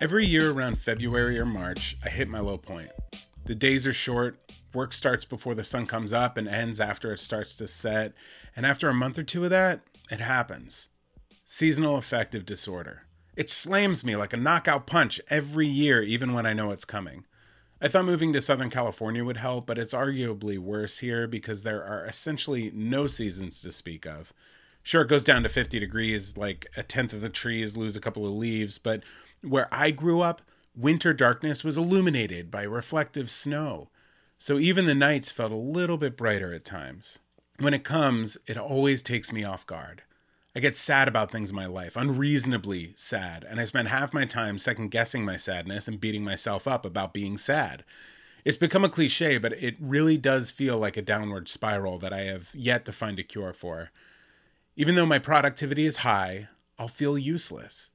Every year around February or March, I hit my low point. The days are short, work starts before the sun comes up and ends after it starts to set, and after a month or two of that, it happens. Seasonal affective disorder. It slams me like a knockout punch every year, even when I know it's coming. I thought moving to Southern California would help, but it's arguably worse here because there are essentially no seasons to speak of. Sure, it goes down to 50 degrees, like a tenth of the trees lose a couple of leaves, but where I grew up, winter darkness was illuminated by reflective snow. So even the nights felt a little bit brighter at times. When it comes, it always takes me off guard. I get sad about things in my life, unreasonably sad, and I spend half my time second guessing my sadness and beating myself up about being sad. It's become a cliche, but it really does feel like a downward spiral that I have yet to find a cure for. Even though my productivity is high, I'll feel useless.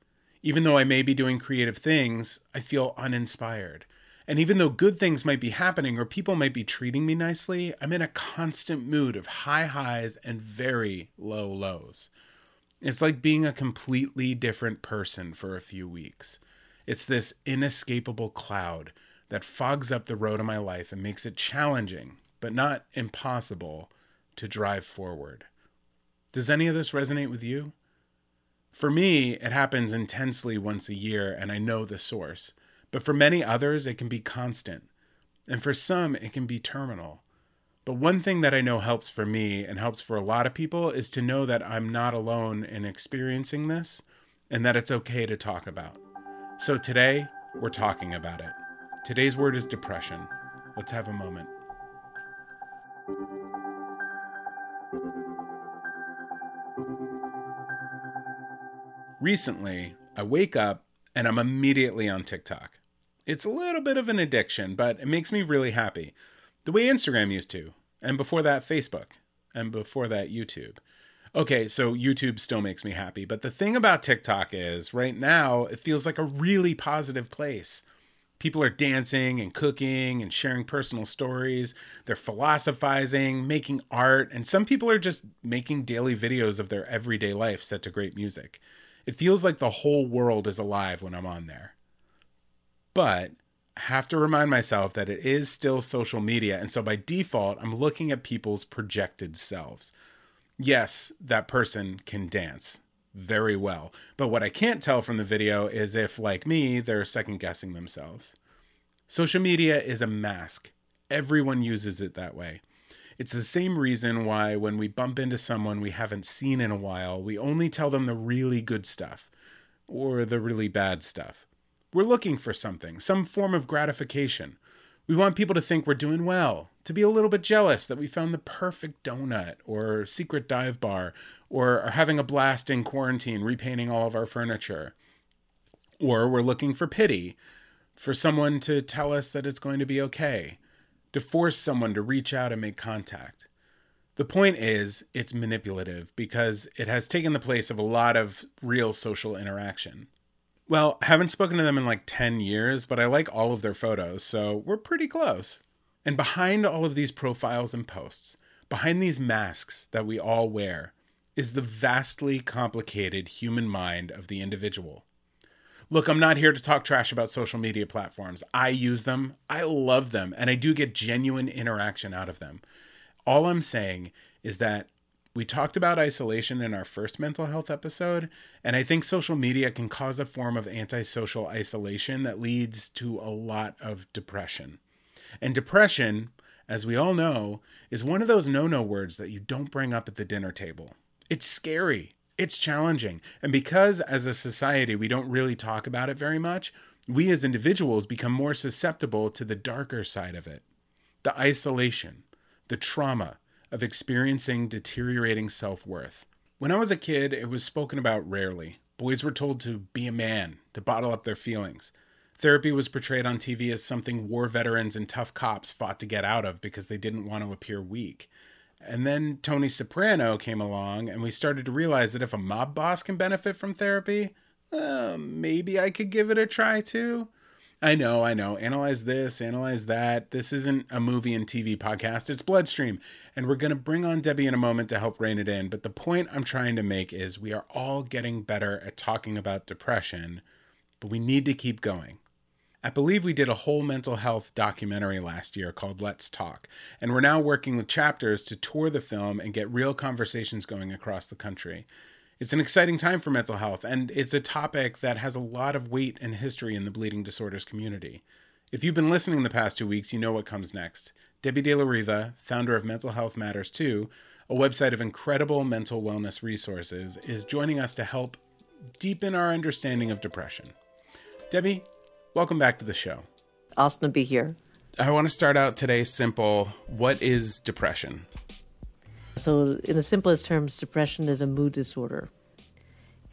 Even though I may be doing creative things, I feel uninspired. And even though good things might be happening or people might be treating me nicely, I'm in a constant mood of high highs and very low lows. It's like being a completely different person for a few weeks. It's this inescapable cloud that fogs up the road of my life and makes it challenging, but not impossible, to drive forward. Does any of this resonate with you? For me, it happens intensely once a year and I know the source. But for many others, it can be constant. And for some, it can be terminal. But one thing that I know helps for me and helps for a lot of people is to know that I'm not alone in experiencing this and that it's okay to talk about. So today, we're talking about it. Today's word is depression. Let's have a moment. Recently, I wake up and I'm immediately on TikTok. It's a little bit of an addiction, but it makes me really happy. The way Instagram used to, and before that, Facebook, and before that, YouTube. Okay, so YouTube still makes me happy, but the thing about TikTok is right now it feels like a really positive place. People are dancing and cooking and sharing personal stories. They're philosophizing, making art, and some people are just making daily videos of their everyday life set to great music. It feels like the whole world is alive when I'm on there. But I have to remind myself that it is still social media. And so by default, I'm looking at people's projected selves. Yes, that person can dance very well. But what I can't tell from the video is if, like me, they're second guessing themselves. Social media is a mask. Everyone uses it that way. It's the same reason why when we bump into someone we haven't seen in a while, we only tell them the really good stuff or the really bad stuff. We're looking for something, some form of gratification. We want people to think we're doing well, to be a little bit jealous that we found the perfect donut or secret dive bar, or are having a blast in quarantine repainting all of our furniture. Or we're looking for pity, for someone to tell us that it's going to be okay to force someone to reach out and make contact. The point is, it's manipulative because it has taken the place of a lot of real social interaction. Well, haven't spoken to them in like 10 years, but I like all of their photos, so we're pretty close. And behind all of these profiles and posts, behind these masks that we all wear, is the vastly complicated human mind of the individual. Look, I'm not here to talk trash about social media platforms. I use them, I love them, and I do get genuine interaction out of them. All I'm saying is that we talked about isolation in our first mental health episode, and I think social media can cause a form of antisocial isolation that leads to a lot of depression. And depression, as we all know, is one of those no no words that you don't bring up at the dinner table. It's scary it's challenging. And because as a society we don't really talk about it very much, we as individuals become more susceptible to the darker side of it the isolation, the trauma of experiencing deteriorating self worth. When I was a kid, it was spoken about rarely. Boys were told to be a man, to bottle up their feelings. Therapy was portrayed on TV as something war veterans and tough cops fought to get out of because they didn't want to appear weak. And then Tony Soprano came along, and we started to realize that if a mob boss can benefit from therapy, uh, maybe I could give it a try too. I know, I know. Analyze this, analyze that. This isn't a movie and TV podcast, it's Bloodstream. And we're going to bring on Debbie in a moment to help rein it in. But the point I'm trying to make is we are all getting better at talking about depression, but we need to keep going. I believe we did a whole mental health documentary last year called Let's Talk, and we're now working with chapters to tour the film and get real conversations going across the country. It's an exciting time for mental health, and it's a topic that has a lot of weight and history in the bleeding disorders community. If you've been listening the past two weeks, you know what comes next. Debbie De La Riva, founder of Mental Health Matters 2, a website of incredible mental wellness resources, is joining us to help deepen our understanding of depression. Debbie, welcome back to the show. Awesome to be here. I want to start out today simple. What is depression? So, in the simplest terms, depression is a mood disorder,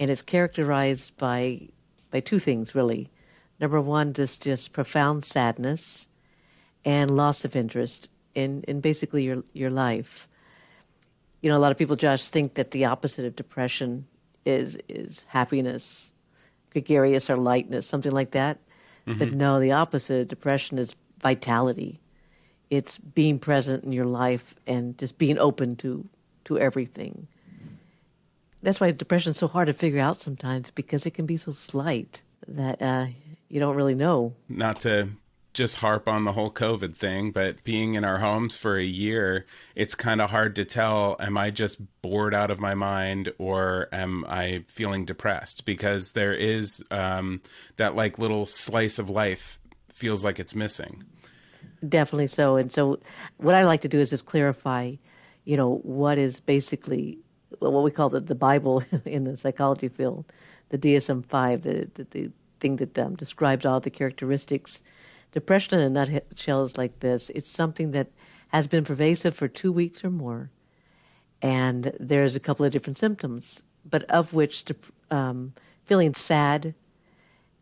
and it's characterized by by two things really. Number one, this just profound sadness and loss of interest in in basically your your life. You know, a lot of people, Josh, think that the opposite of depression is is happiness, gregarious or lightness, something like that. Mm-hmm. But no, the opposite of depression is vitality. It's being present in your life and just being open to to everything. That's why depression is so hard to figure out sometimes because it can be so slight that uh, you don't really know. Not to just harp on the whole COVID thing, but being in our homes for a year, it's kind of hard to tell am I just bored out of my mind or am I feeling depressed? Because there is um, that like little slice of life feels like it's missing. Definitely so. And so, what I like to do is just clarify, you know, what is basically what we call the, the Bible in the psychology field, the DSM 5, the, the, the thing that um, describes all the characteristics Depression in a nutshell is like this it's something that has been pervasive for two weeks or more, and there's a couple of different symptoms, but of which um, feeling sad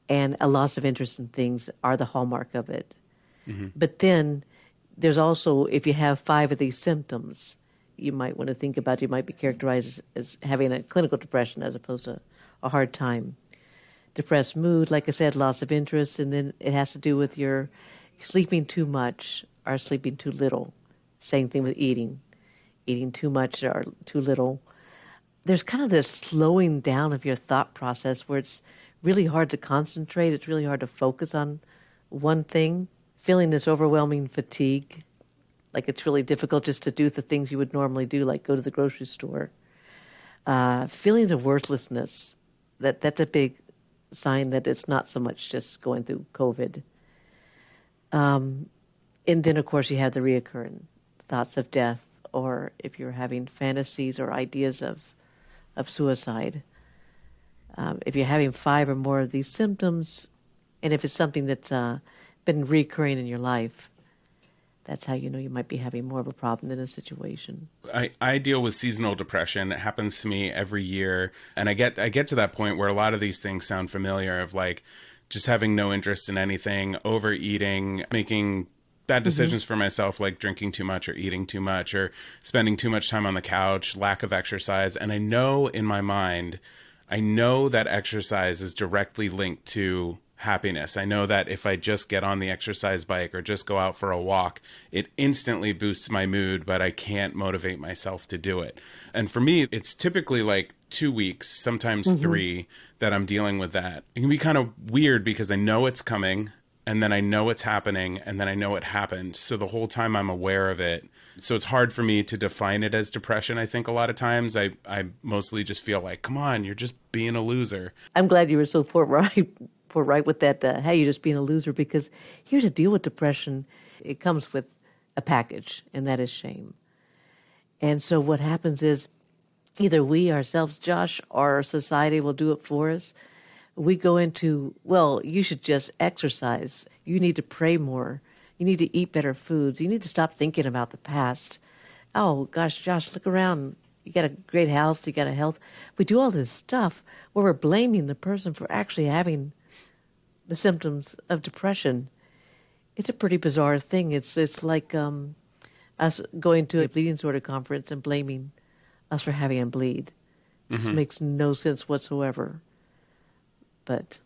and a loss of interest in things are the hallmark of it. Mm-hmm. But then there's also, if you have five of these symptoms, you might want to think about you might be characterized as, as having a clinical depression as opposed to a hard time depressed mood, like I said, loss of interest, and then it has to do with your sleeping too much or sleeping too little. Same thing with eating, eating too much or too little. There's kind of this slowing down of your thought process where it's really hard to concentrate. It's really hard to focus on one thing. Feeling this overwhelming fatigue, like it's really difficult just to do the things you would normally do, like go to the grocery store. Uh, feelings of worthlessness. That that's a big sign that it's not so much just going through COVID. Um, and then, of course, you have the reoccurring thoughts of death, or if you're having fantasies or ideas of of suicide. Um, if you're having five or more of these symptoms, and if it's something that's uh, been recurring in your life, that's how you know you might be having more of a problem than a situation. I, I deal with seasonal depression. It happens to me every year. And I get I get to that point where a lot of these things sound familiar of like just having no interest in anything, overeating, making bad mm-hmm. decisions mm-hmm. for myself like drinking too much or eating too much or spending too much time on the couch, lack of exercise. And I know in my mind, I know that exercise is directly linked to happiness. I know that if I just get on the exercise bike or just go out for a walk, it instantly boosts my mood, but I can't motivate myself to do it. And for me, it's typically like two weeks, sometimes mm-hmm. three, that I'm dealing with that. It can be kind of weird because I know it's coming and then I know it's happening and then I know it happened. So the whole time I'm aware of it. So it's hard for me to define it as depression, I think a lot of times. I, I mostly just feel like, come on, you're just being a loser. I'm glad you were so forthright for right with that, uh, hey, you're just being a loser. Because here's the deal with depression it comes with a package, and that is shame. And so what happens is either we ourselves, Josh, or society will do it for us. We go into, well, you should just exercise. You need to pray more. You need to eat better foods. You need to stop thinking about the past. Oh, gosh, Josh, look around. You got a great house. You got a health. We do all this stuff where we're blaming the person for actually having the symptoms of depression. It's a pretty bizarre thing. It's it's like um, us going to a bleeding disorder conference and blaming us for having a bleed. It just mm-hmm. makes no sense whatsoever. But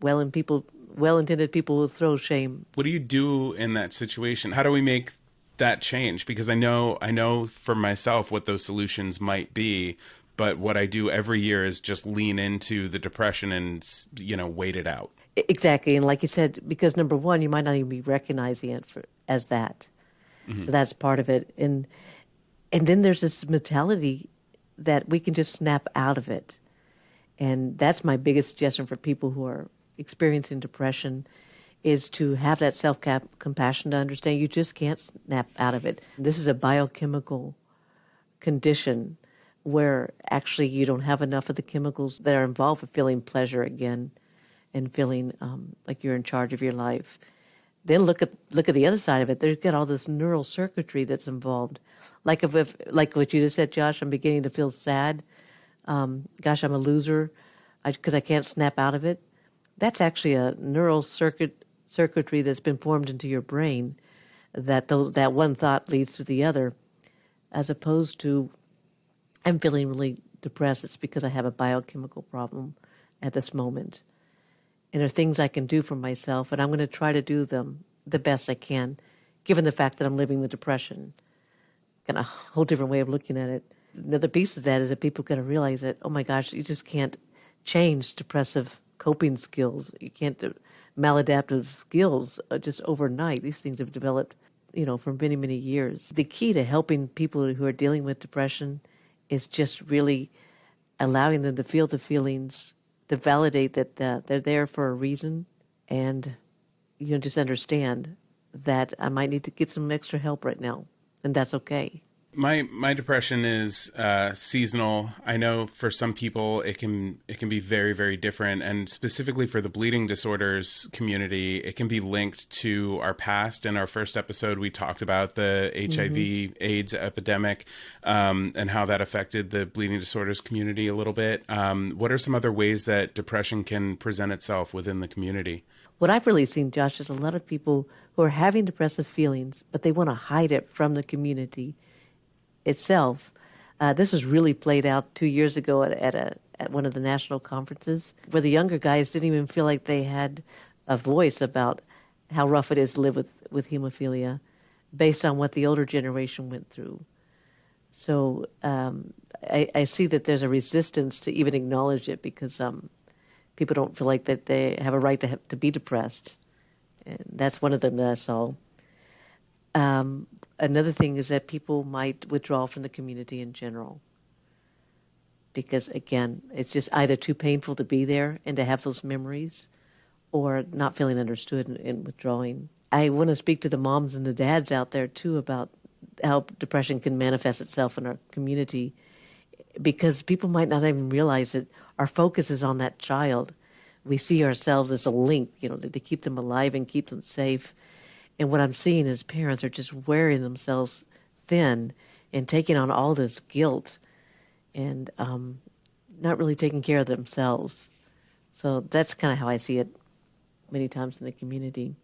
well in people well intended people will throw shame. What do you do in that situation? How do we make that change? Because I know I know for myself what those solutions might be, but what I do every year is just lean into the depression and you know wait it out. Exactly, and like you said, because number one, you might not even be recognizing it for, as that. Mm-hmm. So that's part of it, and and then there's this mentality that we can just snap out of it, and that's my biggest suggestion for people who are experiencing depression is to have that self compassion to understand you just can't snap out of it. This is a biochemical condition where actually you don't have enough of the chemicals that are involved with feeling pleasure again and feeling um, like you're in charge of your life. Then look at look at the other side of it. There's got all this neural circuitry that's involved. Like if, if like what you just said, Josh, I'm beginning to feel sad. Um, gosh, I'm a loser because I, I can't snap out of it. That's actually a neural circuit circuitry that's been formed into your brain that those, that one thought leads to the other, as opposed to I'm feeling really depressed. It's because I have a biochemical problem at this moment. And there are things I can do for myself, and I'm going to try to do them the best I can, given the fact that I'm living with depression. Kind of a whole different way of looking at it. Another piece of that is that people got to realize that, oh my gosh, you just can't change depressive coping skills. You can't do maladaptive skills uh, just overnight. These things have developed, you know, for many, many years. The key to helping people who are dealing with depression is just really allowing them to feel the feelings, to validate that uh, they're there for a reason, and you know, just understand that I might need to get some extra help right now, and that's okay. My my depression is uh, seasonal. I know for some people it can it can be very very different, and specifically for the bleeding disorders community, it can be linked to our past. In our first episode, we talked about the mm-hmm. HIV/AIDS epidemic um, and how that affected the bleeding disorders community a little bit. Um, what are some other ways that depression can present itself within the community? What I've really seen, Josh, is a lot of people who are having depressive feelings, but they want to hide it from the community itself. Uh, this was really played out two years ago at, at, a, at one of the national conferences where the younger guys didn't even feel like they had a voice about how rough it is to live with, with hemophilia based on what the older generation went through. So um, I, I, see that there's a resistance to even acknowledge it because um, people don't feel like that they have a right to have, to be depressed, and that's one of them that I saw. Um, another thing is that people might withdraw from the community in general. Because again it's just either too painful to be there and to have those memories or not feeling understood and, withdrawing. I want to speak to the moms and the dads out there too about how depression can manifest itself in our community. Because people might not even realize that our focus is on that child. We see ourselves as a link you know to keep them alive and keep them safe and what I'm seeing is parents are just wearing themselves thin and taking on all this guilt and um, not really taking care of themselves. So that's kind of how I see it many times in the community.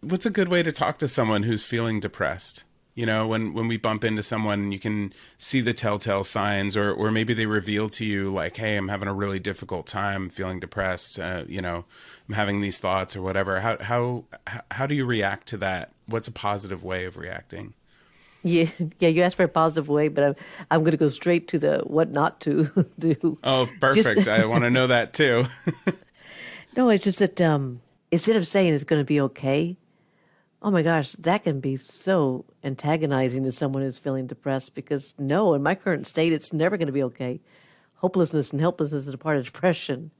What's a good way to talk to someone who's feeling depressed? You know, when, when we bump into someone, you can see the telltale signs, or, or maybe they reveal to you, like, hey, I'm having a really difficult time feeling depressed. Uh, you know, I'm having these thoughts or whatever. How, how, how do you react to that? What's a positive way of reacting? Yeah, yeah. You asked for a positive way, but I'm I'm going to go straight to the what not to do. Oh, perfect! Just, I want to know that too. no, it's just that um, instead of saying it's going to be okay, Oh my gosh, that can be so antagonizing to someone who's feeling depressed because no, in my current state, it's never going to be okay. Hopelessness and helplessness is a part of depression.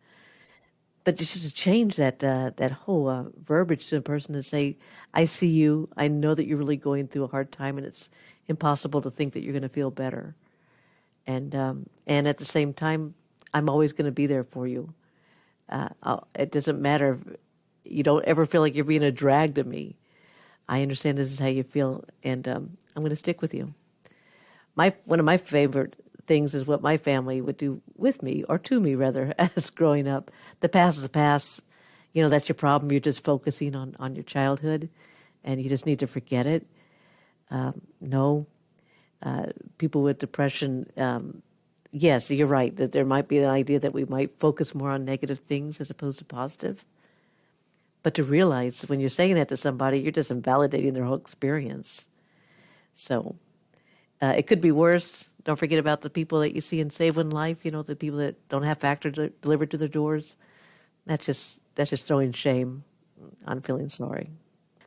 But just to change that uh, that whole uh, verbiage to a person to say, "I see you. I know that you're really going through a hard time, and it's impossible to think that you're going to feel better." And um, and at the same time, I'm always going to be there for you. Uh, it doesn't matter. If you don't ever feel like you're being a drag to me I understand this is how you feel, and um, I'm going to stick with you. My one of my favorite things is what my family would do with me, or to me rather, as growing up. The past is the past. You know that's your problem. You're just focusing on on your childhood, and you just need to forget it. Um, no, uh, people with depression. Um, yes, you're right that there might be an idea that we might focus more on negative things as opposed to positive. But to realize when you're saying that to somebody, you're just invalidating their whole experience. So Uh, it could be worse. Don't forget about the people that you see in Save One Life. You know, the people that don't have Factor de- delivered to their doors. That's just that's just throwing shame on feeling sorry.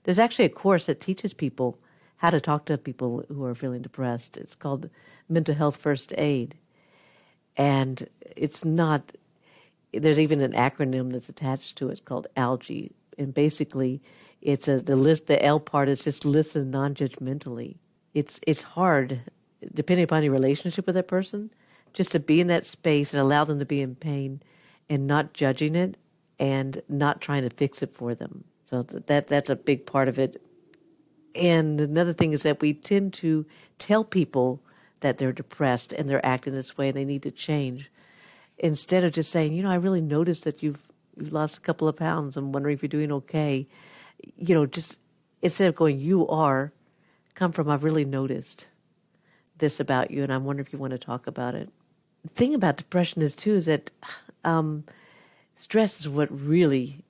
There's actually a course that teaches people how to talk to people who are feeling depressed. It's called Mental Health First Aid, and it's not. There's even an acronym that's attached to it called ALGEE, and basically, it's a the list. The L part is just listen non-judgmentally. It's it's hard, depending upon your relationship with that person, just to be in that space and allow them to be in pain, and not judging it, and not trying to fix it for them. So that that's a big part of it. And another thing is that we tend to tell people that they're depressed and they're acting this way and they need to change, instead of just saying, you know, I really noticed that you've you've lost a couple of pounds. I'm wondering if you're doing okay. You know, just instead of going, you are, come from, I've really noticed this about you, and I wonder if you want to talk about it. The thing about depression is too is that um, stress is what really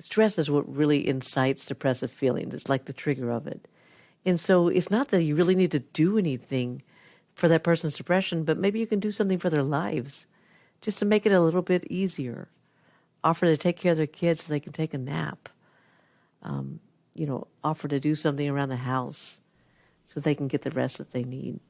stress is what really incites depressive feelings. It's like the trigger of it. And so it's not that you really need to do anything for that person's depression, but maybe you can do something for their lives just to make it a little bit easier offer to take care of their kids so they can take a nap. Um, you know, offer to do something around the house so they can get the rest that they need.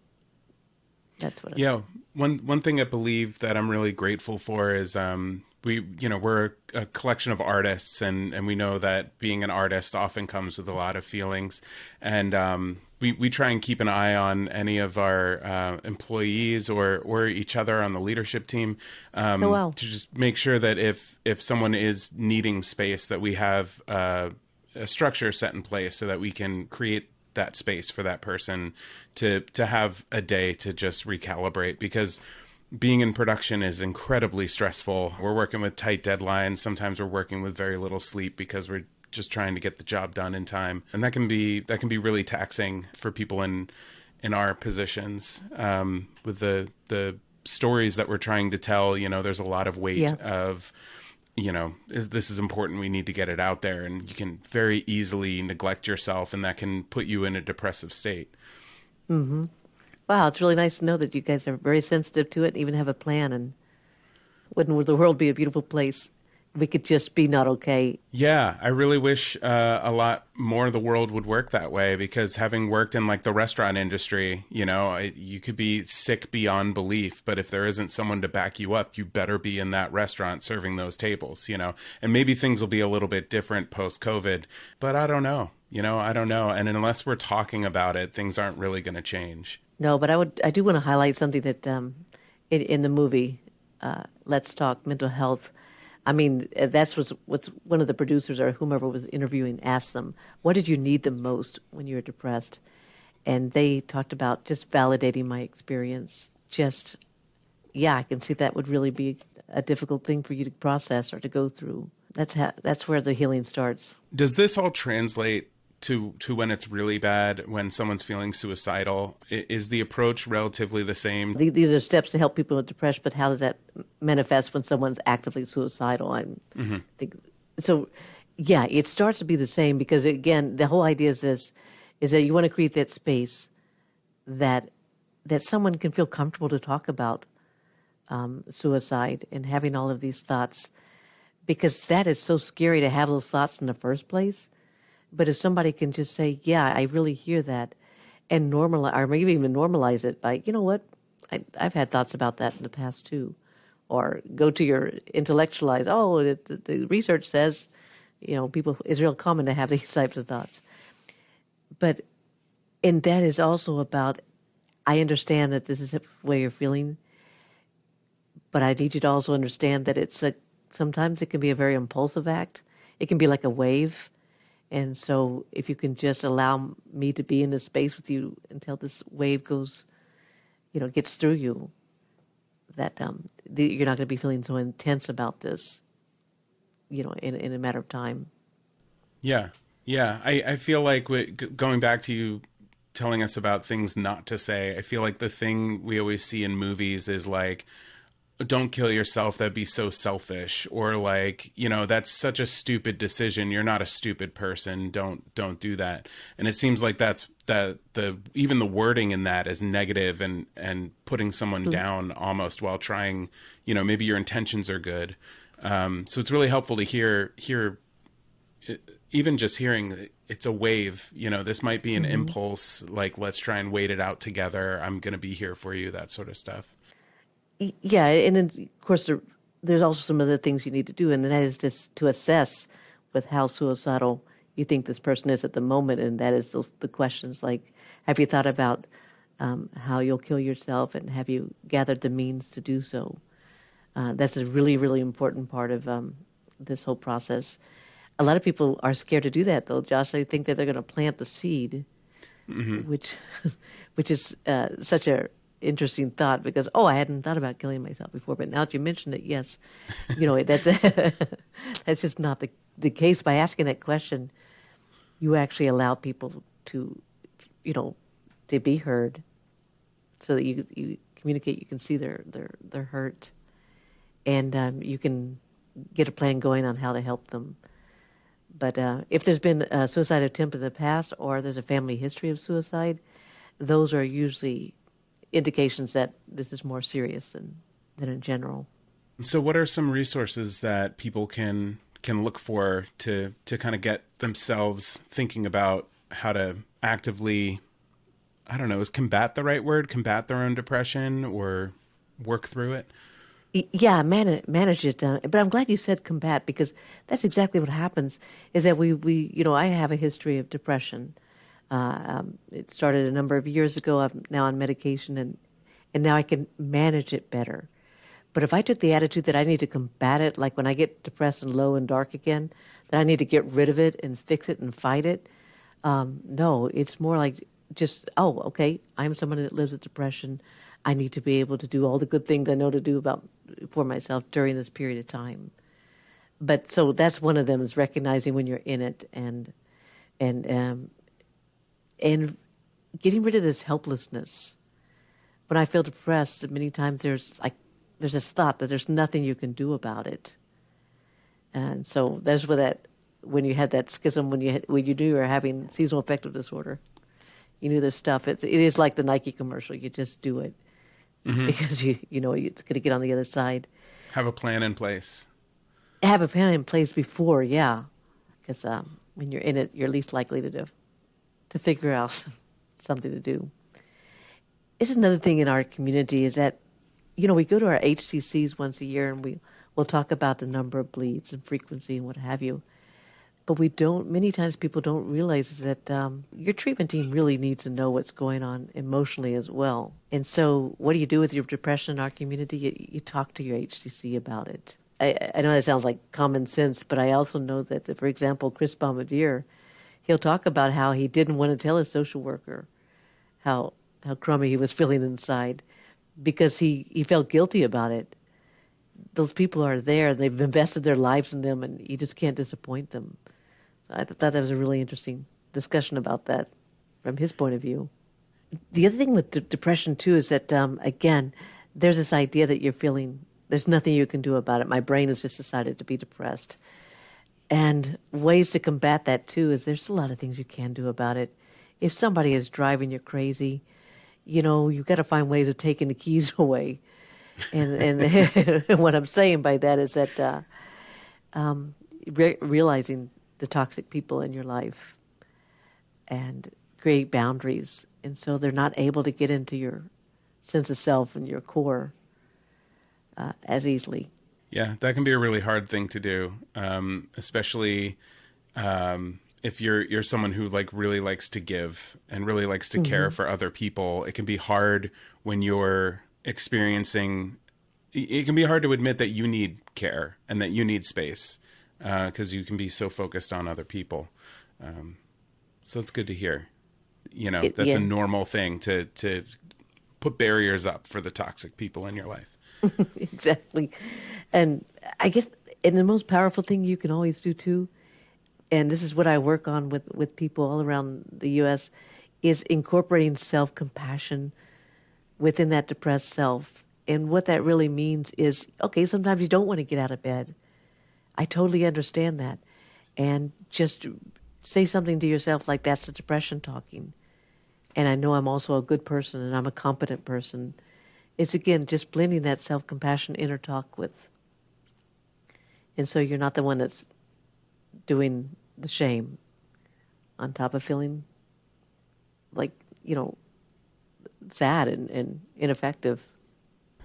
That's what. I Yeah, one one thing I believe that I'm really grateful for is um, we you know we're a, a, collection of artists and and we know that being an artist often comes with a lot of feelings and um, we, we try and keep an eye on any of our uh, employees or or each other on the leadership team um, oh, wow. to just make sure that if if someone is needing space that we have uh, a structure set in place so that we can create that space for that person to to have a day to just recalibrate because being in production is incredibly stressful. We're working with tight deadlines. Sometimes we're working with very little sleep because we're just trying to get the job done in time, and that can be that can be really taxing for people in in our positions um, with the the stories that we're trying to tell. You know, there's a lot of weight yeah. of you know this is important we need to get it out there and you can very easily neglect yourself and that can put you in a depressive state mm-hmm. Wow, it's really nice to know that you guys are very sensitive to it, and even have a plan. And wouldn't the world be a beautiful place? We could just be not okay. Yeah, I really wish uh, a lot more of the world would work that way because having worked in like the restaurant industry, you know, you could be sick beyond belief, but if there isn't someone to back you up, you better be in that restaurant serving those tables, you know. And maybe things will be a little bit different post COVID, but I don't know. You know, I don't know. And unless we're talking about it, things aren't really going to change. No, but I would. I do want to highlight something that um, in, in the movie, uh, "Let's Talk Mental Health." I mean, uh, that's was what's one of the producers or whomever was interviewing asked them, "What did you need the most when you were depressed?" And they talked about just validating my experience. Just, yeah, I can see that would really be a difficult thing for you to process or to go through. That's how, that's where the healing starts. Does this all translate to to when it's really bad when someone's feeling suicidal is the approach relatively the same? These are steps to help people with depression but how does that manifest when someone's actively suicidal? I mm-hmm. think so yeah it starts to be the same because again the whole idea is this is that you want to create that space that that someone can feel comfortable to talk about um, suicide and having all of these thoughts because that is so scary to have those thoughts in the first place but if somebody can just say, "Yeah, I really hear that," and normalize, or maybe even normalize it by, you know what, I, have had thoughts about that in the past too, or go to your intellectualize. Oh, the, the research says, you know, people it's real common to have these types of thoughts, but and that is also about. I understand that this is the way you're feeling, but I need you to also understand that it's a sometimes it can be a very impulsive act. It can be like a wave and so, if you can just allow me to be in this space with you until this wave goes, you know, gets through you, that um, the, you're not going to be feeling so intense about this, you know, in, in a matter of time. Yeah. Yeah. I, I feel like we, going back to you telling us about things not to say, I feel like the thing we always see in movies is like, don't kill yourself that'd be so selfish. Or like you know that's such a stupid decision. You're not a stupid person. Don't don't do that. And it seems like that's the the even the wording in that is negative and and putting someone mm-hmm. down almost while trying you know maybe your intentions are good. Um, so it's really helpful to hear hear even just hearing it's a wave you know this might be an mm-hmm. impulse like let's try and wait it out together. I'm going to be here for you that sort of stuff yeah, and then of course there, there's also some other things you need to do, and that is just to assess with how suicidal you think this person is at the moment, and that is those, the questions like, have you thought about um, how you'll kill yourself, and have you gathered the means to do so? Uh, that's a really, really important part of um, this whole process. A lot of people are scared to do that, though, Josh. They think that they're going to plant the seed, mm-hmm. which, which is uh, such a interesting thought because oh I hadn't thought about killing myself before, but now that you mentioned it, yes, you know that's that's just not the the case. By asking that question, you actually allow people to, you know, to be heard, so that you you communicate. You can see their their their hurt, and um, you can get a plan going on how to help them. But uh, if there's been a suicide attempt in the past, or there's a family history of suicide, those are usually indications that this is more serious than than in general. So, what are some resources that people can can look for to to kind of get themselves thinking about how to actively, I don't know, is combat the right word? Combat their own depression or work through it? Yeah, manage manage it. Uh, but I'm glad you said combat because that's exactly what happens. Is that we we you know I have a history of depression uh, um, it started a number of years ago. I'm now on medication, and and now I can manage it better. But if I took the attitude that I need to combat it, like when I get depressed and low and dark again, that I need to get rid of it and fix it and fight it, um, no, it's more like just oh, okay, I'm someone that lives with depression. I need to be able to do all the good things I know to do about for myself during this period of time. But so that's one of them is recognizing when you're in it and and um, and getting rid of this helplessness. When I feel depressed, many times there's like there's this thought that there's nothing you can do about it, and so that's where that when you had that schism when you had, when you knew you were having seasonal affective disorder, you knew this stuff. It, it is like the Nike commercial. You just do it mm-hmm. because you you know it's going to get on the other side. Have a plan in place. Have a plan in place before, yeah, because um, when you're in it, you're least likely to do to figure out something to do. It's another thing in our community is that, you know, we go to our HTCs once a year and we will talk about the number of bleeds and frequency and what have you. But we don't, many times people don't realize that um, your treatment team really needs to know what's going on emotionally as well. And so, what do you do with your depression in our community? You, you talk to your HTC about it. I, I know that sounds like common sense, but I also know that, for example, Chris Bombardier he'll talk about how he didn't want to tell his social worker how how crummy he was feeling inside because he, he felt guilty about it. Those people are there, they've invested their lives in them, and you just can't disappoint them. So I thought that was a really interesting discussion about that from his point of view. The other thing with depression, too, is that, um, again, there's this idea that you're feeling there's nothing you can do about it. My brain has just decided to be depressed. And ways to combat that too is there's a lot of things you can do about it. If somebody is driving you crazy, you know, you've got to find ways of taking the keys away. And and what I'm saying by that is that uh, um, re- realizing the toxic people in your life and create boundaries, and so they're not able to get into your sense of self and your core uh, as easily. Yeah, that can be a really hard thing to do, um, especially um, if you're you're someone who like really likes to give and really likes to mm-hmm. care for other people. It can be hard when you're experiencing. It can be hard to admit that you need care and that you need space because uh, you can be so focused on other people. Um, so it's good to hear. You know, that's yeah. a normal thing to to put barriers up for the toxic people in your life. exactly. And I guess, and the most powerful thing you can always do too, and this is what I work on with, with people all around the U.S., is incorporating self compassion within that depressed self And what that really means is okay, sometimes you don't want to get out of bed. I totally understand that. And just say something to yourself like that's the depression talking. And I know I'm also a good person and I'm a competent person. It's again just blending that self compassion inner talk with. And so you're not the one that's doing the shame on top of feeling like, you know, sad and, and ineffective.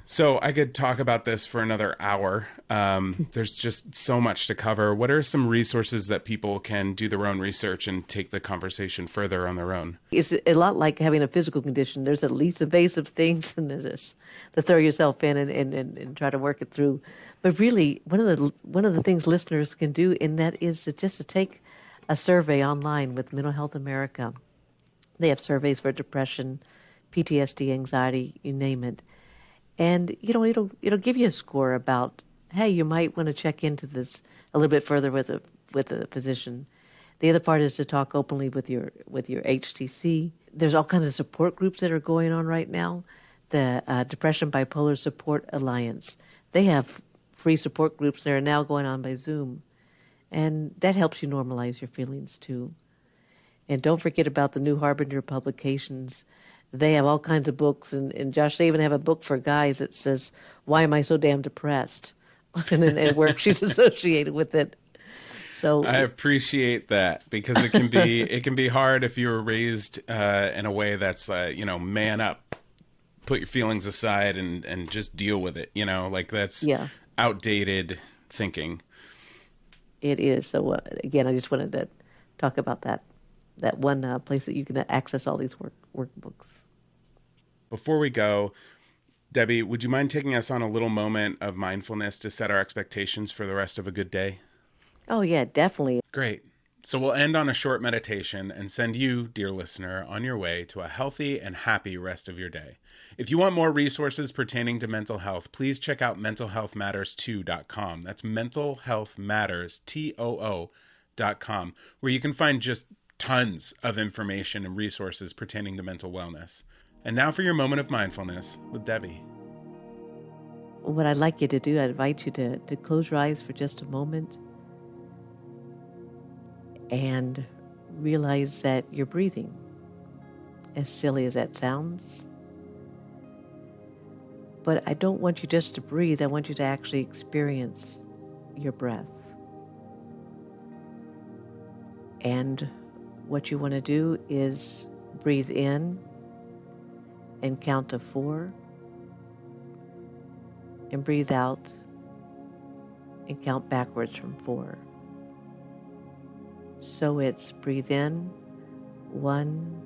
So I could talk about this for another hour. Um, there's just so much to cover. What are some resources that people can do their own research and take the conversation further on their own? It's a lot like having a physical condition. There's at least evasive things and there's to throw yourself in and, and, and, and, try to work it through. But really, one of the one of the things listeners can do in that is to just to take a survey online with Mental Health America. They have surveys for depression, PTSD, anxiety, you name it. And you know, it'll it'll give you a score about hey, you might want to check into this a little bit further with a with a physician. The other part is to talk openly with your with your HTC. There's all kinds of support groups that are going on right now. The uh, Depression Bipolar Support Alliance. They have free support groups that are now going on by Zoom, and that helps you normalize your feelings too. And don't forget about the New Harbinger publications they have all kinds of books, and, and Josh, they even have a book for guys that says, "Why am I so damn depressed?" and, and she's associated with it. So I appreciate that because it can be it can be hard if you were raised uh, in a way that's uh, you know man up, put your feelings aside and and just deal with it. You know, like that's yeah. outdated thinking. It is. So uh, again, I just wanted to talk about that that one uh, place that you can access all these work workbooks. Before we go, Debbie, would you mind taking us on a little moment of mindfulness to set our expectations for the rest of a good day? Oh, yeah, definitely. Great. So we'll end on a short meditation and send you, dear listener, on your way to a healthy and happy rest of your day. If you want more resources pertaining to mental health, please check out mentalhealthmatters2.com. That's mentalhealthmatters2.com, where you can find just tons of information and resources pertaining to mental wellness. And now for your moment of mindfulness with Debbie. What I'd like you to do, I invite you to, to close your eyes for just a moment and realize that you're breathing. As silly as that sounds. But I don't want you just to breathe, I want you to actually experience your breath. And what you want to do is breathe in and count to four and breathe out and count backwards from four. So it's breathe in one,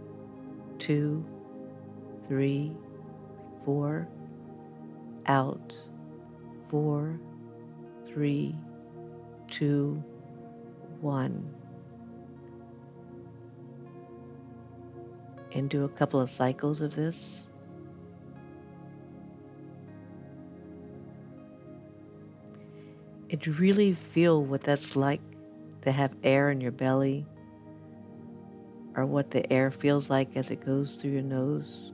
two, three, four, out four, three, two, one. And do a couple of cycles of this. And really feel what that's like to have air in your belly or what the air feels like as it goes through your nose.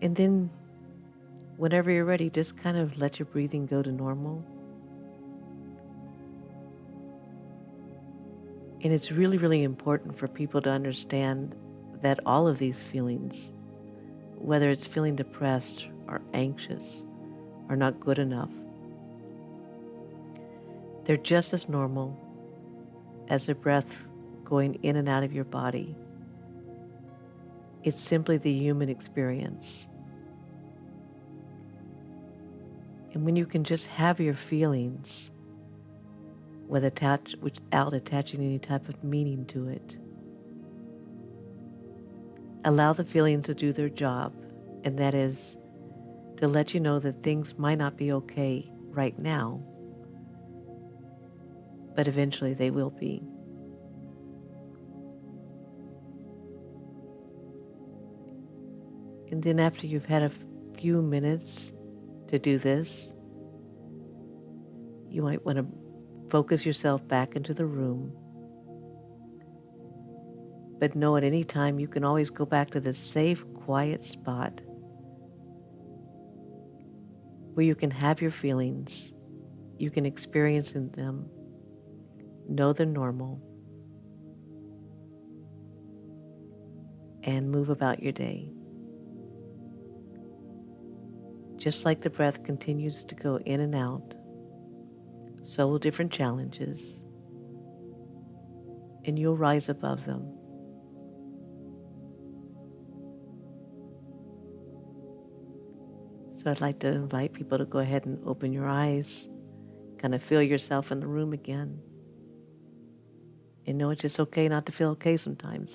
And then, whenever you're ready, just kind of let your breathing go to normal. And it's really, really important for people to understand that all of these feelings, whether it's feeling depressed or anxious, are not good enough. They're just as normal as the breath going in and out of your body. It's simply the human experience. And when you can just have your feelings without attaching any type of meaning to it, allow the feelings to do their job, and that is to let you know that things might not be okay right now, but eventually they will be. And then, after you've had a few minutes to do this, you might want to focus yourself back into the room But know at any time you can always go back to this safe, quiet spot where you can have your feelings, you can experience in them, know they're normal, and move about your day. Just like the breath continues to go in and out, so will different challenges, and you'll rise above them. I'd like to invite people to go ahead and open your eyes, kind of feel yourself in the room again. And know it's just okay not to feel okay sometimes.